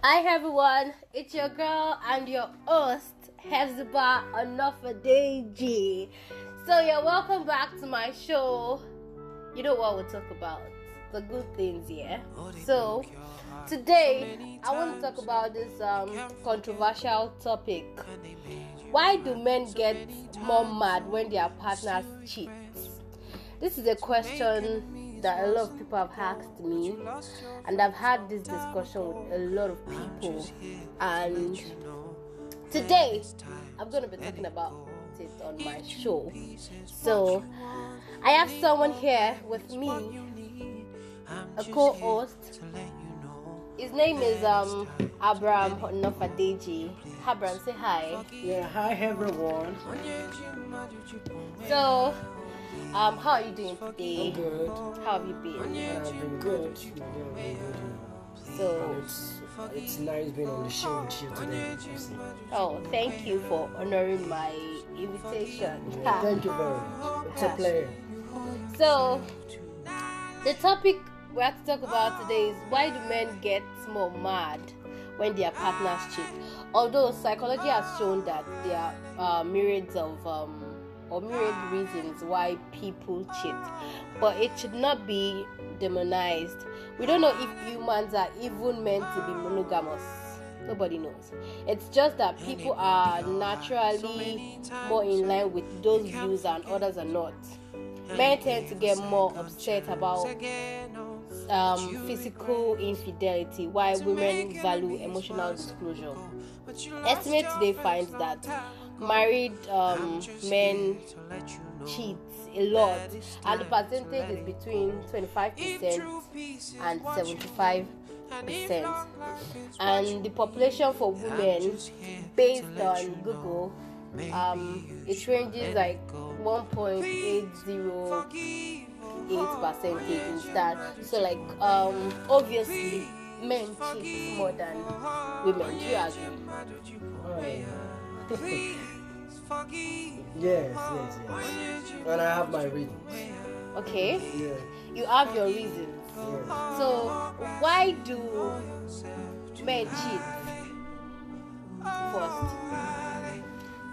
Hi everyone, it's your girl and your host, Hezba Onofadeji. So you're welcome back to my show. You know what we'll talk about? The good things, yeah. So today I want to talk about this um, controversial topic. Why do men get more mad when their partners cheat? This is a question that a lot of people have asked me, and I've had this discussion with a lot of people. And today, I'm going to be talking about it on my show. So, I have someone here with me, a co-host. His name is um Abraham Nofadeji. Abraham, say hi. Yeah, hi everyone. So, um, how are you doing today? I'm good. How have you been? I've been good. I've been good. So, And it's it's nice being on the show with you today. oh, thank you for honoring my invitation. Yeah, thank you very much. It's a pleasure. So, the topic we have to talk about today is why do men get more mad when their partners cheat? Although psychology has shown that there are uh, myriads of um, or myriad reasons why people cheat, but it should not be demonized. We don't know if humans are even meant to be monogamous. Nobody knows. It's just that people are naturally more in line with those views and others are not. Men tend to get more upset about um, physical infidelity, while women value emotional disclosure. Estimate today finds that married um, men cheat a lot, and the percentage is between 25% and 75 percent. And the population for women, based on Google, um, it ranges like 1.80 eight percentage instead. So like um obviously men cheat more than women. Do you agree? Yes, yes, yes. And I have my reasons. Okay. Yeah. You have your reasons. yeah. So why do men cheat first?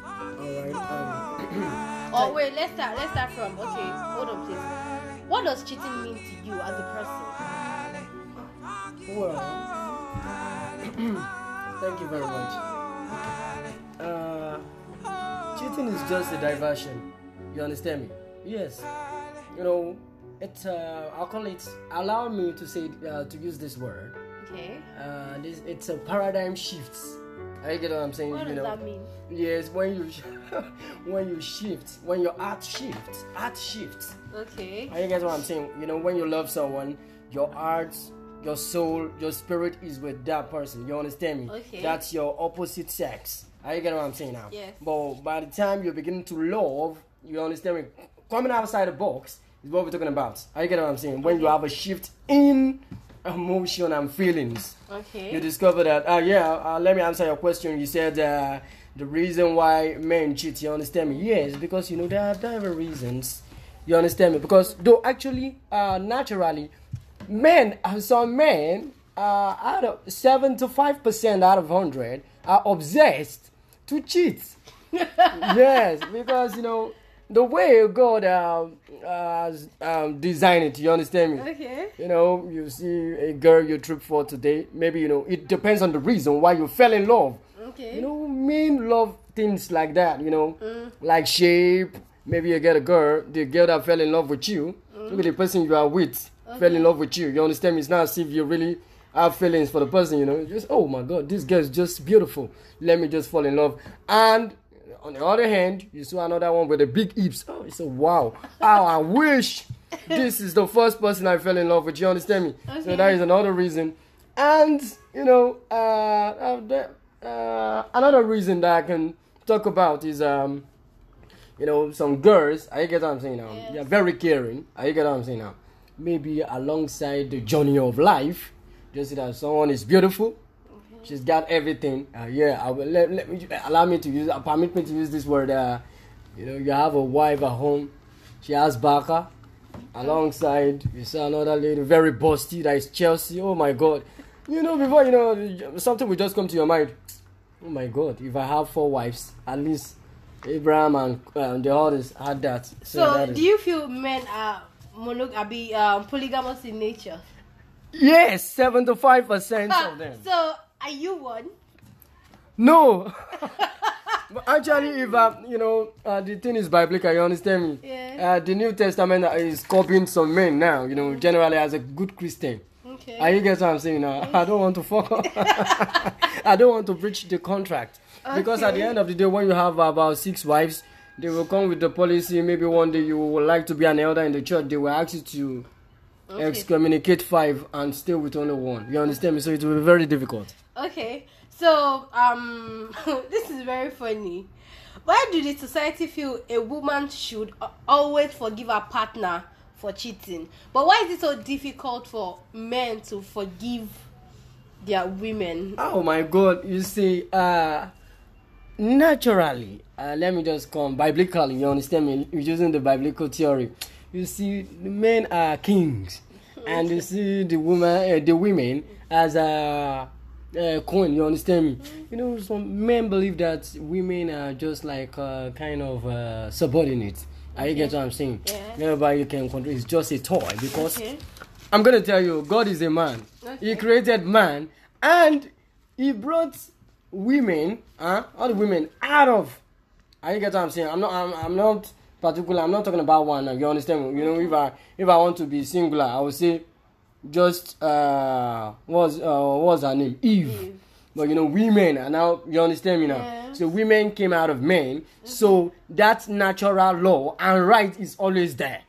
Alright. Um, Oh wait, let's start let's start from okay, hold on please. What does cheating mean to you as a person? well, thank you very much. Uh, cheating is just a diversion. You understand me? Yes. You know, it's uh, I'll call it. Allow me to say uh, to use this word. Okay. Uh, this it's a paradigm shift. I get what I'm saying. What you does know. that mean? Yes, when you when you shift, when your heart shifts, heart shifts. Okay. Are you get what I'm saying? You know, when you love someone, your heart, your soul, your spirit is with that person. You understand me? Okay. That's your opposite sex. Are you get what I'm saying now? Yes. But by the time you're beginning to love, you understand me? Coming outside the box is what we're talking about. Are you get what I'm saying? When you have a shift in emotion and feelings Okay. you discover that uh, yeah uh, let me answer your question you said uh, the reason why men cheat you understand me yes because you know there are different reasons you understand me because though actually uh, naturally men uh, some men uh, out of 75% out of 100 are obsessed to cheat yes because you know the way god um, uh, has um, designed it you understand me Okay. you know, you see a girl you trip for today, maybe, you know, it depends on the reason why you fell in love. Okay. You know, men love things like that, you know, like shape. Maybe you get a girl, the girl that fell in love with you, maybe the person you are with fell in love with you. You understand me? It's not as if you really have feelings for the person, you know. Just, oh my God, this girl is just beautiful. Let me just fall in love. And on the other hand, you saw another one with the big hips. Oh, you say, wow, how I wish this is the first person I fell in love with. You understand me? So that is another reason. And, you know, uh, the- uh, another reason that I can talk about is, um, you know, some girls, I get what I'm saying now. Yes. They're very caring. I get what I'm saying now. Maybe alongside the journey of life, just see that someone is beautiful. She's got everything. Uh, yeah, I will let, let me allow me to use. Uh, permit me to use this word. Uh, you know, you have a wife at home. She has Baka. Alongside, you saw another lady, very busty. That is Chelsea. Oh my God, you know, before you know, something will just come to your mind. Oh my God! If I have four wives, at least Abraham and uh, the others had that. So, that is- do you feel men are monog- be, um, polygamous in nature? Yes, seventy-five percent of them. so, are you one? No. but actually, if uh, you know, uh, the thing is biblical. You understand me? Yeah. Uh, the New Testament is copying some men now. You know, generally as a good Christian. Okay. Are you get what I'm saying now? I don't want to fuck up. I don't want to breach the contract. Because at the end of the day, when you have about six wives, they will come with the policy. Maybe one day you would like to be an elder in the church. They will ask you to Okay. excommunicate five and stay with only one. You understand me? So it will be very difficult. Okay, so um, this is very funny. Why do the society feel a woman should always forgive her partner for cheating? But why is it so difficult for men to forgive their women? Oh my God! You see, uh, naturally, uh, let me just come biblically. You understand me? We're using the biblical theory. You see, the men are kings, and you see the woman, uh, the women as a uh, queen. You understand me? You know, some men believe that women are just like uh, kind of uh, subordinate. Are you get what I'm saying? Yeah. Nobody can control. It's just a toy because Okay. I'm gonna tell you, God is a man. He created man, and He brought women, huh? All the women out of. I get what I'm saying. I'm not. I'm, I'm not particular. I'm not talking about one. Now. You understand? You know, if I if I want to be singular, I would say just uh what's uh what's her name Eve. Eve. But you know, women are now. You understand me now? Yeah. So women came out of men. So that natural law and right is always there.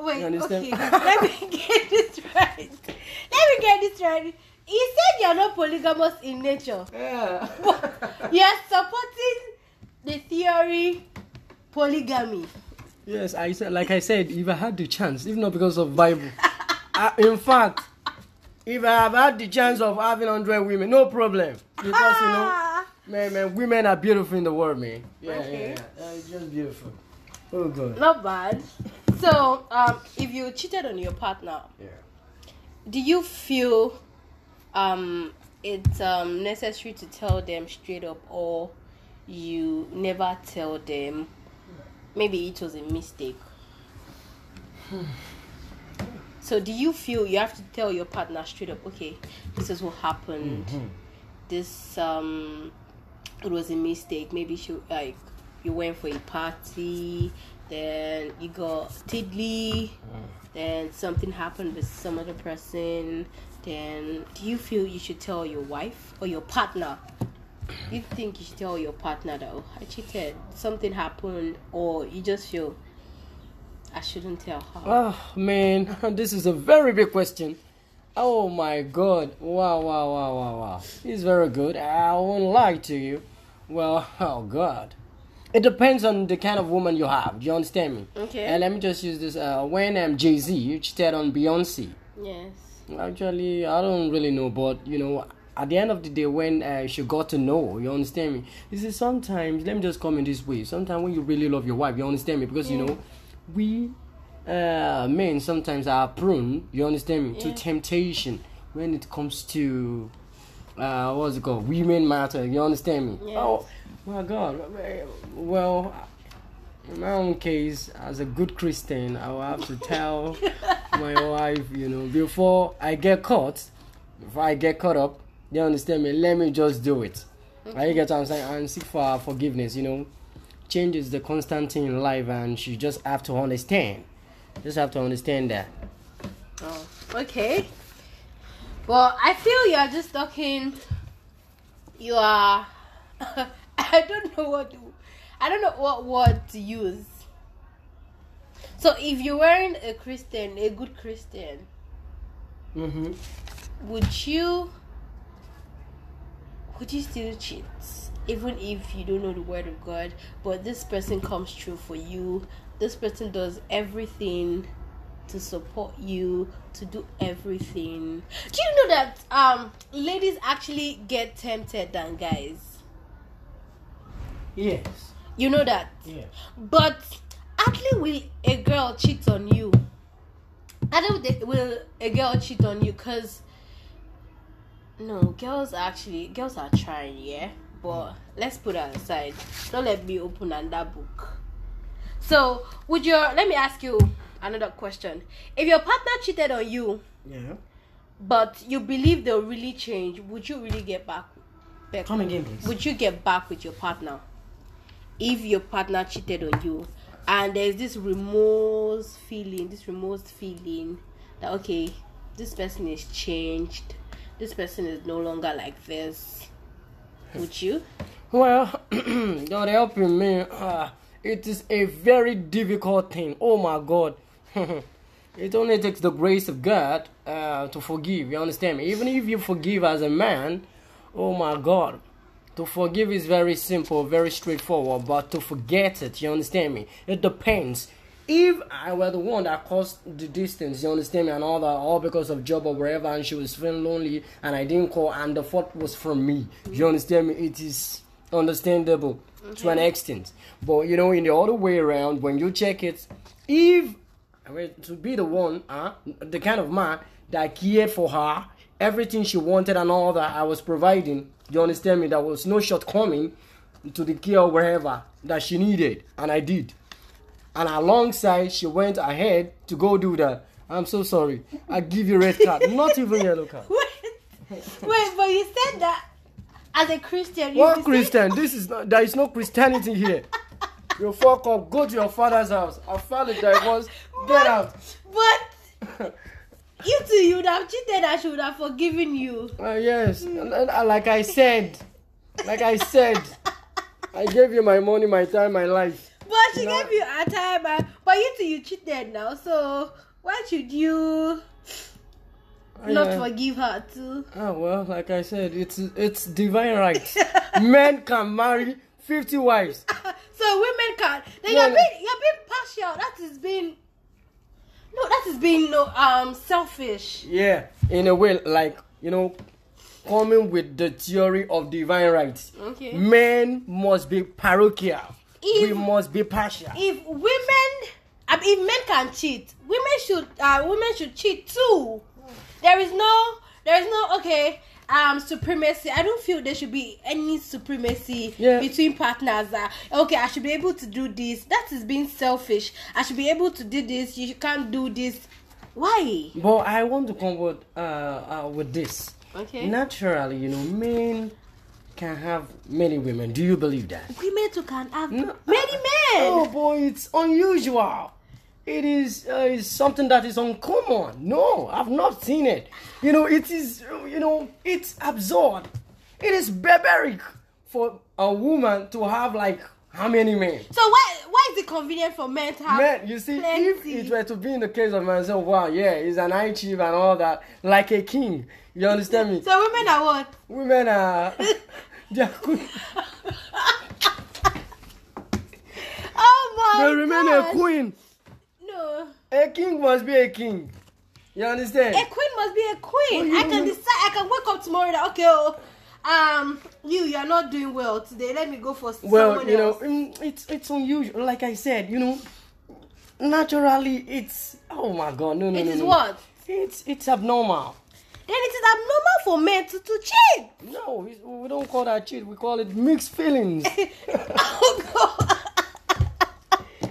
Wait, You understand? okay, let me get this right. Let me get this right. You said you're not polygamous in nature. Yeah. You're supporting the theory polygamy. Yes, I said, like I said, if I had the chance, if not because of Bible, I, in fact, if I have had the chance of having hundred women, no problem, because you know, Ah. man, man, women are beautiful in the world, man. Yeah, Okay. yeah, yeah, it's just beautiful. Oh God. Not bad. So, um, if you cheated on your partner, Yeah. do you feel um it's um necessary to tell them straight up or you never tell them maybe it was a mistake. So do you feel you have to tell your partner straight up okay this is what happened. This um it was a mistake. Maybe she like you went for a party then you got tiddly then something happened with some other person. Then do you feel you should tell your wife or your partner you think you should tell your partner that oh i cheated something happened or you just feel i shouldn't tell her Oh man, this is a very big question. Oh my God! Wow, wow, wow, wow, wow! It's very good. I won't lie to you. Well, oh God, it depends on the kind of woman you have. Do you understand me? Okay. And let me just use this. Uh, when um, Jay Z you cheated on Beyonce, yes actually, I don't really know, but you know. At the end of the day, when uh, she got to know, you understand me. You see, sometimes let me just come in this way. Sometimes when you really love your wife, you understand me, because you know, we uh, men sometimes are prone, you understand me, to temptation when it comes to uh, what's it called? Women matter, you understand me? Yes. Oh my god. Well, in my own case, as a good Christian, I will have to tell my wife, you know, before I get caught, before I get caught up, you understand me, let me just do it. I get what I'm saying? And seek for forgiveness, you know. Change is the constant thing in life, and she just have to understand. Just have to understand that. Oh, okay. Well, I feel you are just talking. You are. I don't know what. To, I don't know what word to use. So, if you weren't a Christian, a good Christian, Mm-hmm. would you? You still cheat, even if you don't know the word of God? But this person comes true for you. This person does everything to support you to do everything. Do you know that um ladies actually get tempted than guys? Yes. You know that. Yeah. But actually will a girl cheat on you? I don't think will a girl cheat on you because No, girls actually girls are trying, yeah. But let's put that aside. Don't let me open another book. So, would your let me ask you another question. If your partner cheated on you, Yeah. but you believe they'll really change, would you really get back? back Come again, please. Would you get back with your partner if your partner cheated on you, and there's this remorse feeling, this remorse feeling that okay, this person is changed, this person is no longer like this. Would you? Well, God helping me. Uh, it is a very difficult thing. Oh my God. it only takes the grace of God uh, to forgive. You understand me? Even if you forgive as a man, oh my God. To forgive is very simple, very straightforward, but to forget it, you understand me? It depends. If I were the one that caused the distance, you understand me, and all that, all because of job or wherever, and she was feeling lonely, and I didn't call, and the fault was from me, you understand me? It is understandable to an extent. But you know, in the other way around, when you check it, if I were to be the one, uh, the kind of man that cared for her, everything she wanted and all that I was providing, you understand me? There was no shortcoming to the care or wherever that she needed, and I did. And alongside, she went ahead to go do that. I'm so sorry. I give you red card, not even yellow card. Wait, wait, but you said that as a Christian. What Christian? This is not. There is no Christianity here. You fuck up. Go to your father's house. I filed a divorce. Get out. But you two, you would have cheated. I should have forgiven you. Uh, yes, uh, like I said, like I said, I gave you my money, my time, my life. But she No. gave you a time. uh, But you two, you cheated now. So why should you Uh, not yeah. forgive her too? Oh well, like I said, it's it's divine right. Men can marry fifty wives. so women can. Then No, you're no. being you're being partial. That is being. No, that is being no um selfish. Yeah, in a way, like you know, coming with the theory of divine rights. Okay. Men must be parochial. We must be partial. If women, I mean, if men can cheat, women should uh women should cheat too. There is no there is no okay um supremacy. I don't feel there should be any supremacy Yeah. between partners. Uh, okay, I should be able to do this. That is being selfish. I should be able to do this. You can't do this. Why? But I want to come with uh, uh with this. Okay. Naturally, you know, men can have many women. Do you believe that? Women too can have No. many men. Oh boy, it's unusual. It is uh, is something that is uncommon. No, I've not seen it. You know, it is you know, it's absurd. It is barbaric for a woman to have like how many men? So why why is it convenient for men to have Man, you see, if it were to be in the case of myself, wow, yeah, he's an high chief and all that, like a king. You understand me? So women are what? Women are they are queen. Oh my They remain gosh. a queen. No. A king must be a king. You understand? A queen must be a queen. Oh, I can decide. I can wake up tomorrow. That okay, oh, um, you you are not doing well today. Let me go for well, someone you know, else. mm, it's it's unusual. Like I said, you know, naturally, it's oh my god, no, no, It no, is no. what? It's it's abnormal. Then it is abnormal for men to to cheat. No, we, we don't call that cheat. We call it mixed feelings. oh God.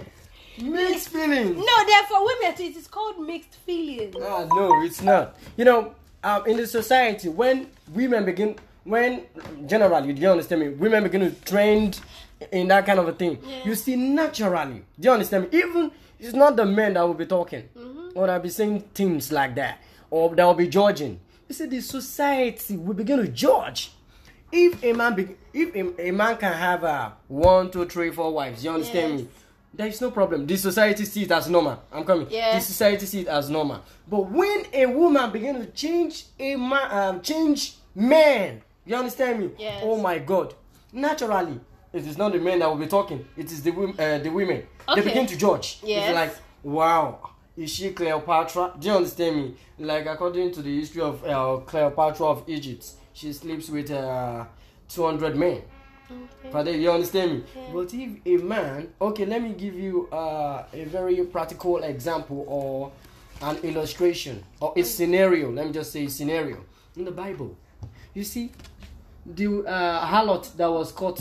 mixed feelings. No, therefore women too. It is called mixed feelings. Ah, no, it's not. You know, um, in the society, when women begin, when generally, do you understand me? Women begin to trend in that kind of a thing. Yeah. You see, naturally, do you understand me? Even it's not the men that will be talking Mm-hmm. or that will be saying things like that, or that will be judging. You see, the society will begin to judge. If a man, be, if a, a man can have uh, one, two, three, four wives, you understand Yes. me? There is no problem. The society sees it as normal. I'm coming. Yeah. The society sees it as normal. But when a woman begins to change a man, um, change man, you understand me? Yes. Oh my God! Naturally, it is not the men that will be talking. It is the women. Uh, the women. Okay. They begin to judge. Yes. It's like, wow, is she Cleopatra? Do you understand me? Like according to the history of uh, Cleopatra of Egypt, she sleeps with uh, 200 men. Okay. But you understand me? Yeah. But if a man, okay, let me give you uh, a very practical example or an illustration or a scenario. Let me just say scenario in the Bible. You see, the uh, harlot that was caught,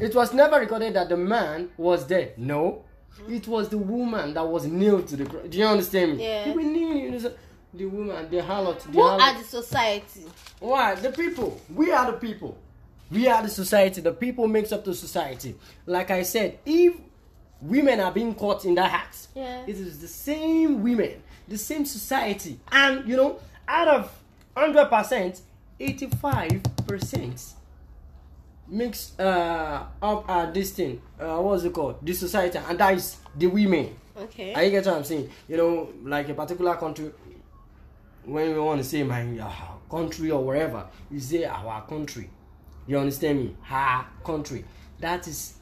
it was never recorded that the man was there. No, it was the woman that was nailed to the cross. Do you understand me? Yeah. The woman, the harlot. The Who harlot. are the society? Why? The people. We are the people. We are the society. The people makes up the society. Like I said, if women are being caught in that hat, yeah. it is the same women, the same society. And, you know, out of 100%, 85% mix uh, up uh, this thing. Uh, what's it called? This society, and that is the women. Okay. I get what I'm saying. You know, like a particular country. When we want to say my uh, country or wherever, you say our country. You understand me? Her country. That is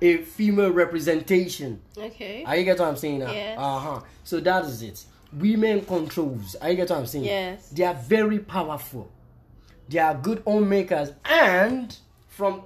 a female representation. Okay. I get what I'm saying now? Yes. Uh huh. So that is it. Women controls. I get what I'm saying? Yes. They are very powerful. They are good homemakers and from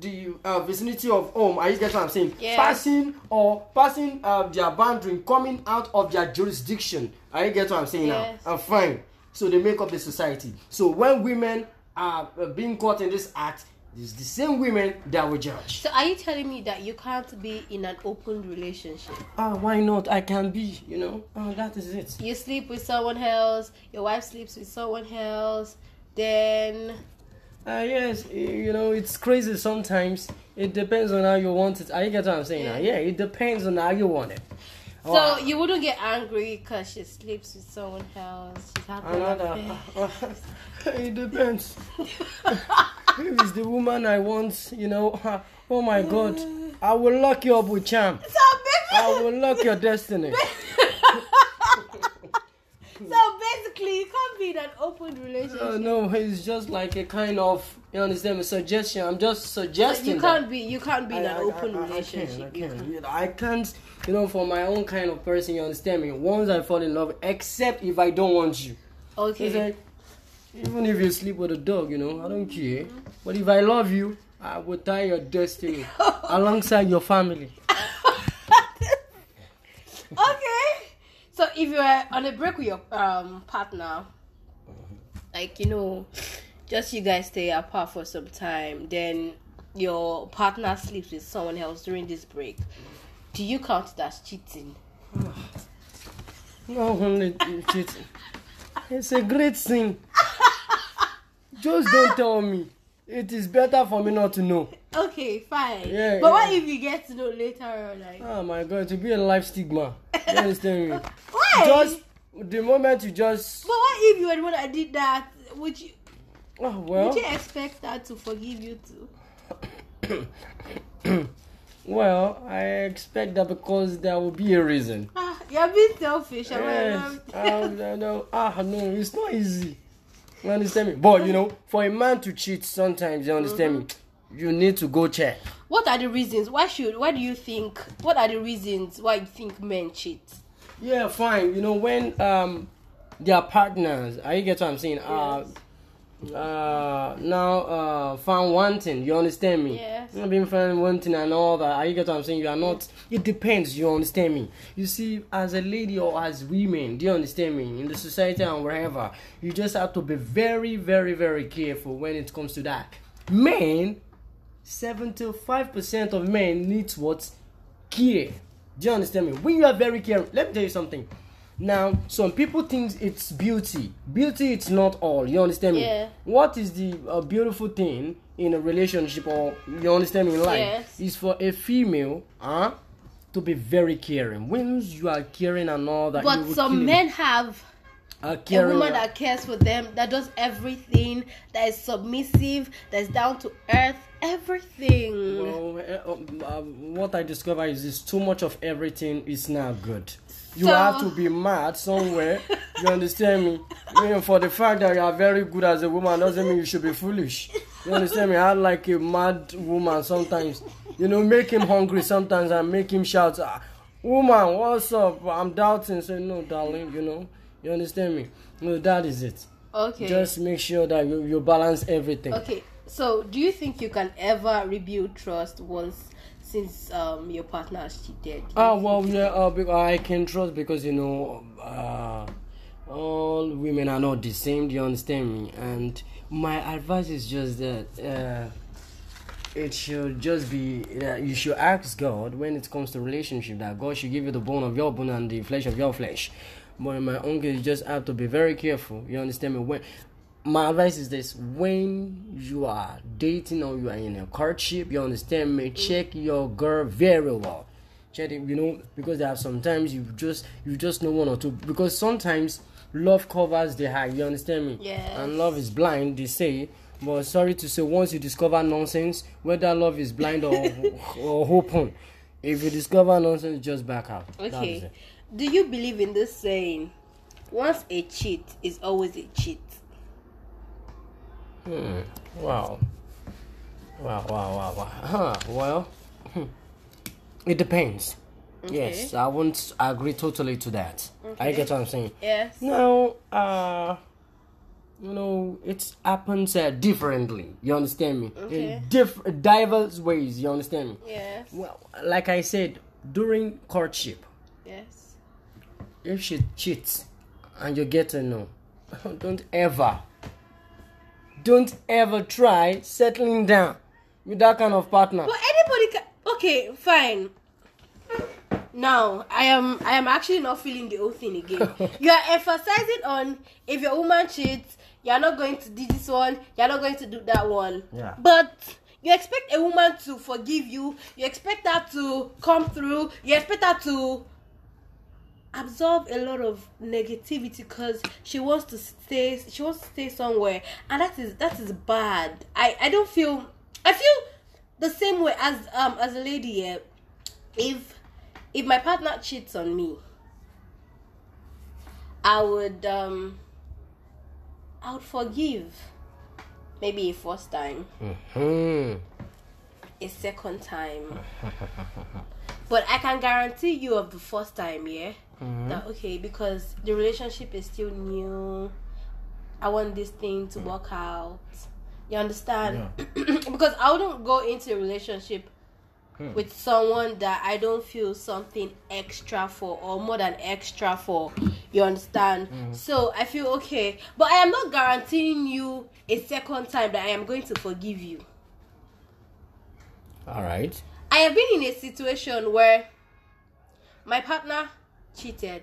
the uh, vicinity of home, are you get what I'm saying? Yes. Passing or passing uh, their boundary, coming out of their jurisdiction. Are you get what I'm saying Yes. now? Uh, fine. So they make up the society. So when women are uh, being caught in this act, it's the same women that will judge. So are you telling me that you can't be in an open relationship? Ah, why not? I can be, you know. Ah, that is it. You sleep with someone else, your wife sleeps with someone else, then Uh, yes, you know, it's crazy sometimes. It depends on how you want it. Are you get what I'm saying now? Yeah. Yeah, it depends on how you want it. so Oh, you wouldn't get angry because she sleeps with someone else. She's another. it depends. if it's the woman I want, you know, oh my god, I will lock you up with charm. So I will lock your destiny. So basically, you can't be in an open relationship. Uh, no, it's just like a kind of, you understand, a suggestion. I'm just suggesting. you can't be. You can't be in an I- open I- I relationship. can't, I can't. You know, I can't, you know, for my own kind of person, you understand me? Once I fall in love, except if I don't want you. Okay. like, even if you sleep with a dog, you know, I don't care. But if I love you, I will tie your destiny alongside your family. okay. So if you are on a break with your um partner, like you know, just you guys stay apart for some time, then your partner sleeps with someone else during this break. Do you count it as cheating? No only cheating. It's a great thing. Just don't tell me. It is better for me not to know. Okay, fine. Yeah, but what if you get to know later on, like Oh my god, to be a life stigma. You understand me? why? Just the moment you just if you one that did that? Would you oh well would you expect that to forgive you too? well I expect that because there will be a reason. Ah, you're being selfish. I Yes. um, no, no, ah no, it's not easy. You understand me? But you know, for a man to cheat sometimes, you understand me? You need to go check. What are the reasons? Why should? Why do you think? What are the reasons why you think men cheat? Yeah, fine. You know, when um their partners, are you get what I'm saying? Uh uh now uh found wanting, you understand me? Yes. You know, being found wanting and all that. Are you get what I'm saying? You are not it depends, you understand me? You see, as a lady or as women, do you understand me? In the society and wherever, you just have to be very, very, very careful when it comes to that. Men 75% of men needs what? Care. Do you understand me? When you are very caring, let me tell you something. Now, some people think it's beauty. Beauty, it's not all. You understand me? Yeah. What is the uh, beautiful thing in a relationship, or you understand me in life? Yes. Is for a female, huh, to be very caring. When you are caring and all that, But some men have a a woman that cares for them, that does everything, that is submissive, that's down to earth, everything. Well, uh, um, what I discover is this too much of everything is not good. You So- have to be mad somewhere. you understand me? I mean, for the fact that you are very good as a woman doesn't mean you should be foolish. You understand me? I like a mad woman sometimes. You know, make him hungry sometimes and make him shout, ah, "Woman, what's up?" I'm doubting. Say, "No, darling." You know, you understand me? No, that is it. okay. Just make sure that you, you balance everything. okay. So, do you think you can ever rebuild trust once since um your partner has cheated? Ah, well, yeah, uh, I can trust because you know, uh, all women are not the same. Do you understand me? And my advice is just that uh, it should just be that you should ask God when it comes to relationship that God should give you the bone of your bone and the flesh of your flesh. But in my own case, you just have to be very careful. You understand me? When my advice is this: when you are dating or you are in a courtship, you understand me? Mm. Check your girl very well. Check it, you know, because there are sometimes you just you just know one or two. Because sometimes love covers the eye. You understand me? yeah And love is blind. They say. But sorry to say, once you discover nonsense, whether love is blind or or open, if you discover nonsense, just back out. Okay. Do you believe in this saying? Once a cheat is always a cheat. Hmm. Wow. Wow, wow, wow, wow. Huh. Well, hmm. it depends. Yes, I won't agree totally to that. I get what I'm saying. Yes. Now, uh, you know, it happens uh, differently. You understand me? Okay. In diff- diverse ways. You understand me? Yes. Well, like I said, during courtship, Yes. if she cheats and you get to know, don't ever, don't ever try settling down with that kind of partner. But anybody can. Okay, fine. Now I am I am actually not feeling the whole thing again. you are emphasizing on if your woman cheats, you are not going to do this one, you are not going to do that one. Yeah. But you expect a woman to forgive you, you expect her to come through, you expect her to absorb a lot of negativity because she wants to stay she wants to stay somewhere and that is that is bad. I i don't feel i feel the same way as um as a lady here if if my partner cheats on me i would um i would forgive. Maybe a first time. Hmm. a second time but i can guarantee you of the first time yeah? Mm-hmm. That okay because the relationship is still new. I want this thing to mm. work out. You understand? Because i wouldn't go into a relationship hmm. with someone that i don't feel something extra for or more than extra for. You understand? Mm-hmm. So i feel okay. But i am not guaranteeing you a second time that i am going to forgive you. All right. I have been in a situation where my partner cheated.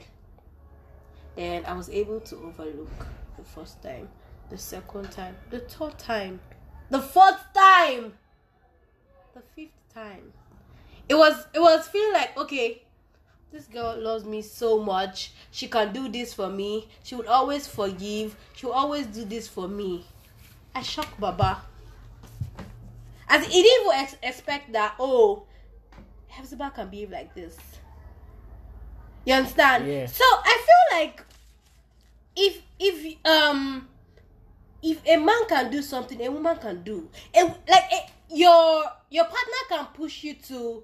Then I was able to overlook the first time, the second time, the third time, the fourth time, the fifth time. It was it was feeling like okay, this girl loves me so much. She can do this for me. She would always forgive. She will always do this for me. I shocked Baba. As he didn't even ex- expect that, oh, Hepzibah can behave like this. You understand? Yeah. So I feel like if if um if a man can do something, a woman can do. And like eh, your your partner can push you to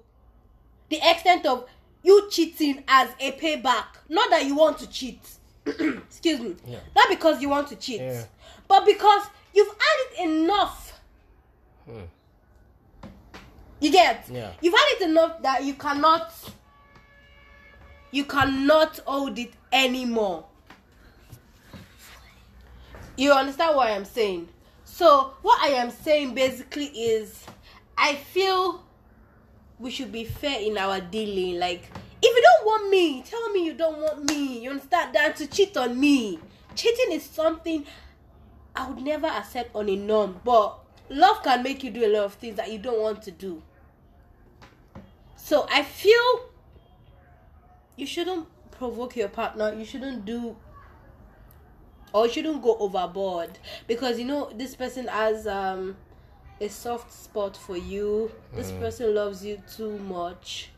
the extent of you cheating as a payback. Not that you want to cheat. Excuse me. Yeah. Not because you want to cheat, Yeah. but because you've had it enough. Hmm. You get? Yeah. You've had it enough that you cannot you cannot hold it anymore. You understand what I'm saying? So what I am saying basically is I feel we should be fair in our dealing. Like if you don't want me, tell me you don't want me. You understand? Than to cheat on me. Cheating is something I would never accept on a norm, but love can make you do a lot of things that you don't want to do. So I feel you shouldn't provoke your partner. You shouldn't do or you shouldn't go overboard because you know this person has um a soft spot for you. This mm. person loves you too much.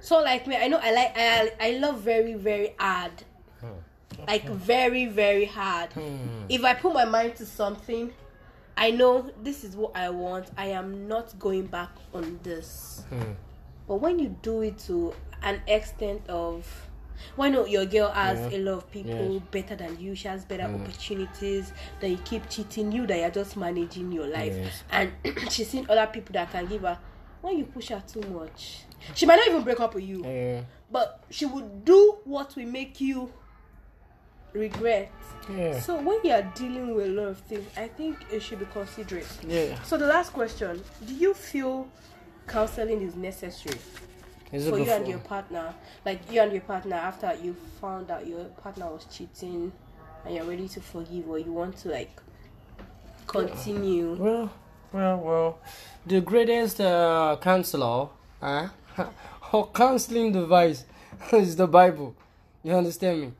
So like me, I know I like I I love very very hard. Hmm. Like very very hard. Hmm. If I put my mind to something, I know this is what I want. I am not going back on this. Hmm. But when you do it to an extent of why not your girl has Yeah. a lot of people Yes. better than you, she has better mm. opportunities, then you keep cheating, you that you're just managing your life. Yes. And she's seen other people that can give her when you push her too much. She might not even break up with you, Yeah. but she would do what will make you regret. Yeah. So when you are dealing with a lot of things, I think it should be considerate. Yeah. So the last question: Do you feel counseling is necessary Is for you and your partner? Like you and your partner after you found out your partner was cheating, and you're ready to forgive, or you want to like continue. Well, well, well. The greatest uh, counselor uh, or counseling device is the Bible. You understand me?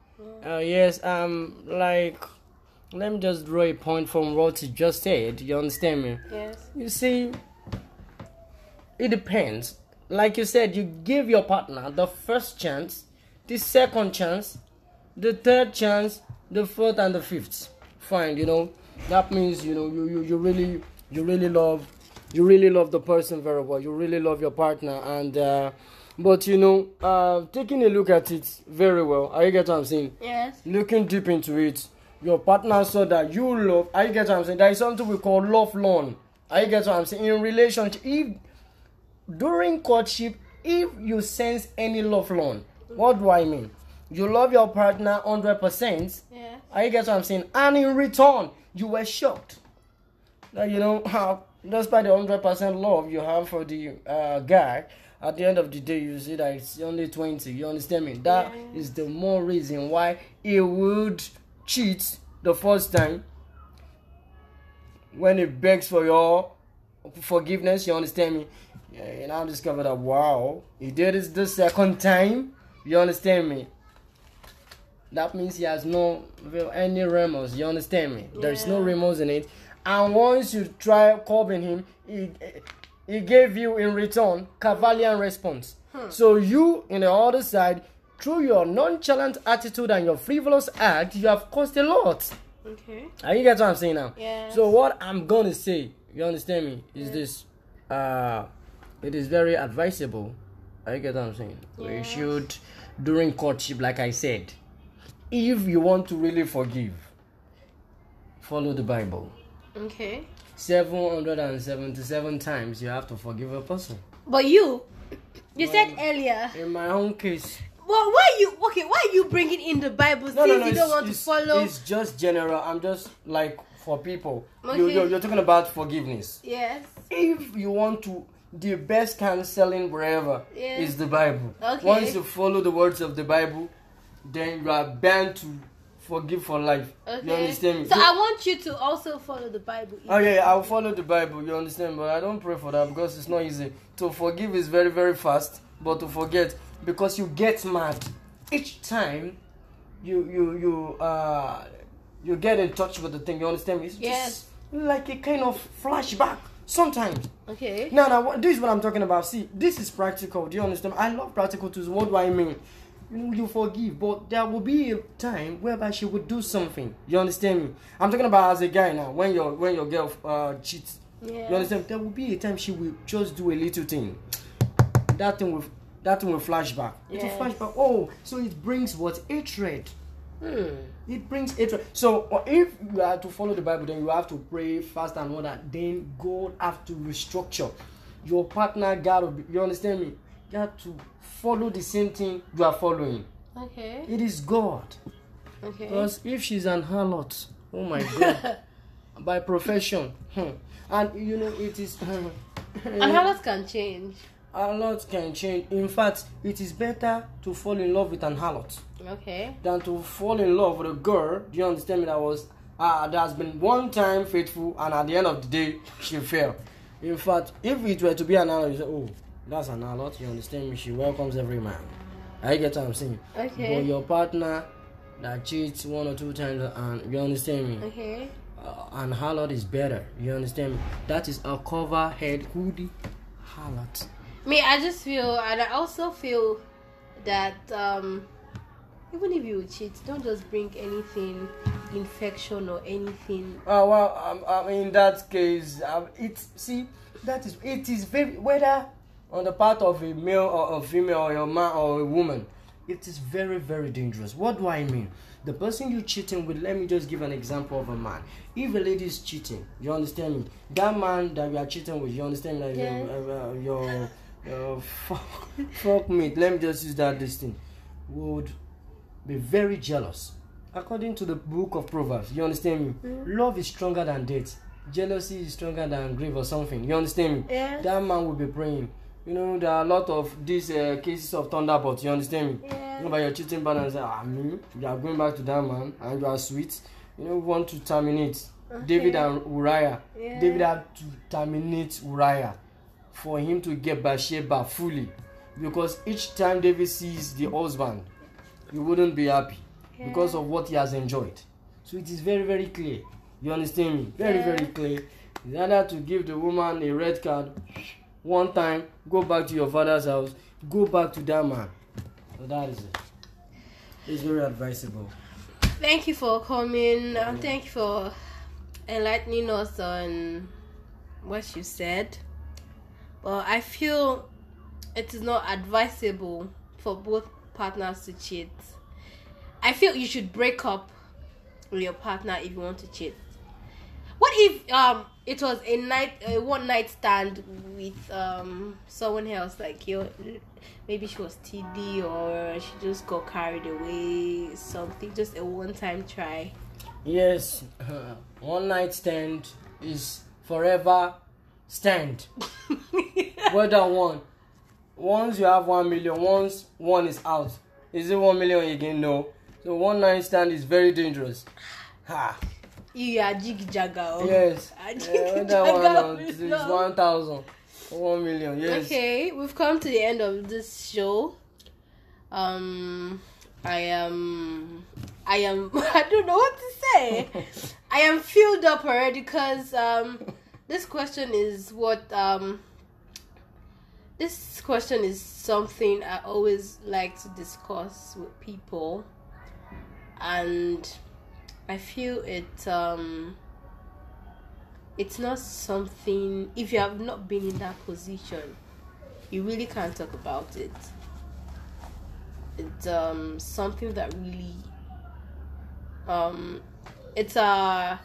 Uh, yes, um, like, let me just draw a point from what you just said. You understand me? Yes. You see, it depends. Like you said, you give your partner the first chance, the second chance, the third chance, the fourth and the fifth. Fine, you know. That means you know you, you, you really you really love you really love the person very well. You really love your partner and uh but you know, uh taking a look at it very well, are you get what I'm saying? Yes. looking deep into it, your partner saw that you love. I get what I'm saying. There is something we call love loan. I get what I'm saying. In relationship, if during courtship, if you sense any love loan, what do I mean? You love your partner hundred percent. Yeah. I get what I'm saying. And in return, you were shocked that you know how, despite the hundred percent love you have for the uh, guy, at the end of the day, you see that it's only twenty. You understand me? That is the more reason why he would cheat the first time when he begs for your forgiveness. You understand me? Yeah, you now discover that wow, he did this the second time. You understand me? that means he has no any remorse. You understand me? There's no Yeah. remorse in it. And once you try curbing him, he he gave you in return cavalier response. So you, in the other side, through your nonchalant attitude and your frivolous act, you have caused a lot. Okay. Are you get what I'm saying now? Yes. So what I'm gonna say, you understand me, is this uh it is very advisable. Are you get what I'm saying? We Yes. should during courtship, like I said, if you want to really forgive, follow the Bible. Okay. 777 times you have to forgive a person. But you, you said earlier. In my own case, Well, why you okay? Why are you bringing in the Bible no, since no, no, you don't want to follow? it's just general. I'm just like for people. You, Okay. you're, you're talking about forgiveness. Yes. if you want to the best counseling wherever Yeah. is the bible Okay. once you follow the words of the bible then you are bound to forgive for life Okay. you understand me So I want you to also follow the Bible. oh yeah, yeah i'll follow the bible you understand but i don't pray for that because it's not easy to forgive is very very fast but to forget because you get mad each time you you you uh you get in touch with the thing you understand me it's Yes. just like a kind of flashback sometimes Okay. Now, no, what- this is what I'm talking about. See, this is practical. Do you understand? I love practical tools. What do I mean? You forgive, but there will be a time whereby she would do something. You understand me? I'm talking about as a guy now. When your when your girl uh, cheats, Yeah. you understand? There will be a time she will just do a little thing. That thing will that thing will flash back. It will Yes. flash back. Oh, so it brings what hatred. Hmm. It brings hatred. So uh, if you are to follow the Bible, then you have to pray, fast, and all that. Then God have to restructure. Your partner. Be, you understand me? You have to follow the same thing you are following. Okay. It is God. Okay. Because if she's an harlot, oh my God, by profession, hmm, and you know it is. And harlot can change. a lot can change. In fact, it is better to fall in love with an harlot Okay. than to fall in love with a girl. Do you understand me? That was uh, that has been one time faithful, and at the end of the day, she fell. In fact, if it were to be an harlot, you say, "Oh, that's an harlot." You understand me? She welcomes every man. I get what I'm saying. Okay. But your partner that cheats one or two times, and you understand me? Okay. Uh, and harlot is better. You understand me? That is a cover head hoodie harlot. Me, I just feel, and I also feel that um, even if you cheat, don't just bring anything, infection or anything. Uh, well, um, um, in that case, um, it see that is it is very whether on the part of a male or a female or a man or a woman, it is very very dangerous. What do I mean? The person you're cheating with. Let me just give an example of a man. If a lady is cheating, you understand me? That man that you are cheating with, you understand that Yes. your uh, your uh, fuck, fuck me. Let me just use that this thing would be very jealous according to the book of Proverbs, you understand me? Mm. Love is stronger than death. Jealousy is stronger than grief or something. You understand me? Yeah. That man will be praying. You know, there are a lot of these uh, cases of thunderbolts. You understand me? Yeah. You know, by your cheating say, ah, me, you are going back to that man and you are sweet. You know, want to terminate. David and Uriah. Yeah. David had to terminate Uriah for him to get Bathsheba fully. Because each time David sees the husband, he wouldn't be happy because of what he has enjoyed. So it is very, very clear. You understand me? Very, Yeah. very clear. It's either to give the woman a red card one time, go back to your father's house, go back to that man. So that is it. It's very advisable. Thank you for coming. Um, thank you for enlightening us on what you said. But I feel it is not advisable for both partners to cheat. I feel you should break up with your partner if you want to cheat. What if um it was a night a one night stand with um someone else like you maybe she was TD or she just got carried away something just a one time try. Yes, one night stand is forever stand. Whether one, once you have one million, once one is out, is it one million again? No. So one night stand is very dangerous. Ha. You are jig jagger. Yes. Ah, Yeah, whether one jagger or with is one thousand, one million. Yes. Okay, we've come to the end of this show. Um, I am, I am, I don't know what to say. I am filled up already because um, this question is what um, this question is something I always like to discuss with people, and I feel it um it's not something if you have not been in that position you really can't talk about it. It's um something that really um it's a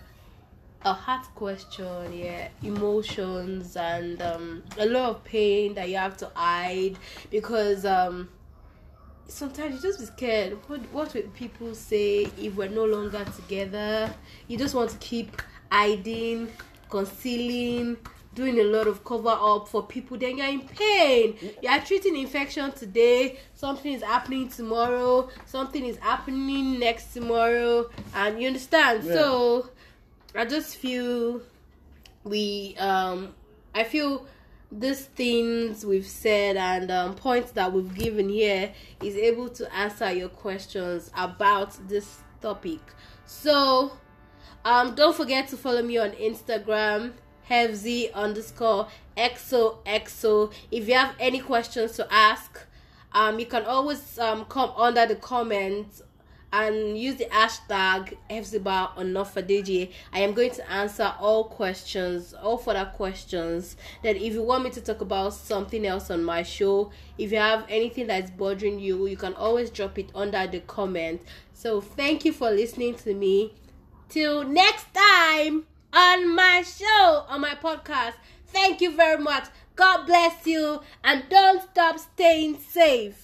a hard question yeah emotions and um a lot of pain that you have to hide because um sometimes you just be scared. What what will people say if we're no longer together? You just want to keep hiding concealing doing a lot of cover up for people then you're in pain. You are treating infection today. Something is happening tomorrow. Something is happening next tomorrow. And you understand? Yeah. so i just feel we um i feel these things we've said and um, points that we've given here is able to answer your questions about this topic. So um don't forget to follow me on instagram hefz underscore xoxo if you have any questions to ask um you can always um come under the comments and use the hashtag FZBA on DJ. I am going to answer all questions, all further questions. Then, if you want me to talk about something else on my show, if you have anything that's bothering you, you can always drop it under the comment. So, thank you for listening to me. Till next time on my show, on my podcast. Thank you very much. God bless you, and don't stop staying safe.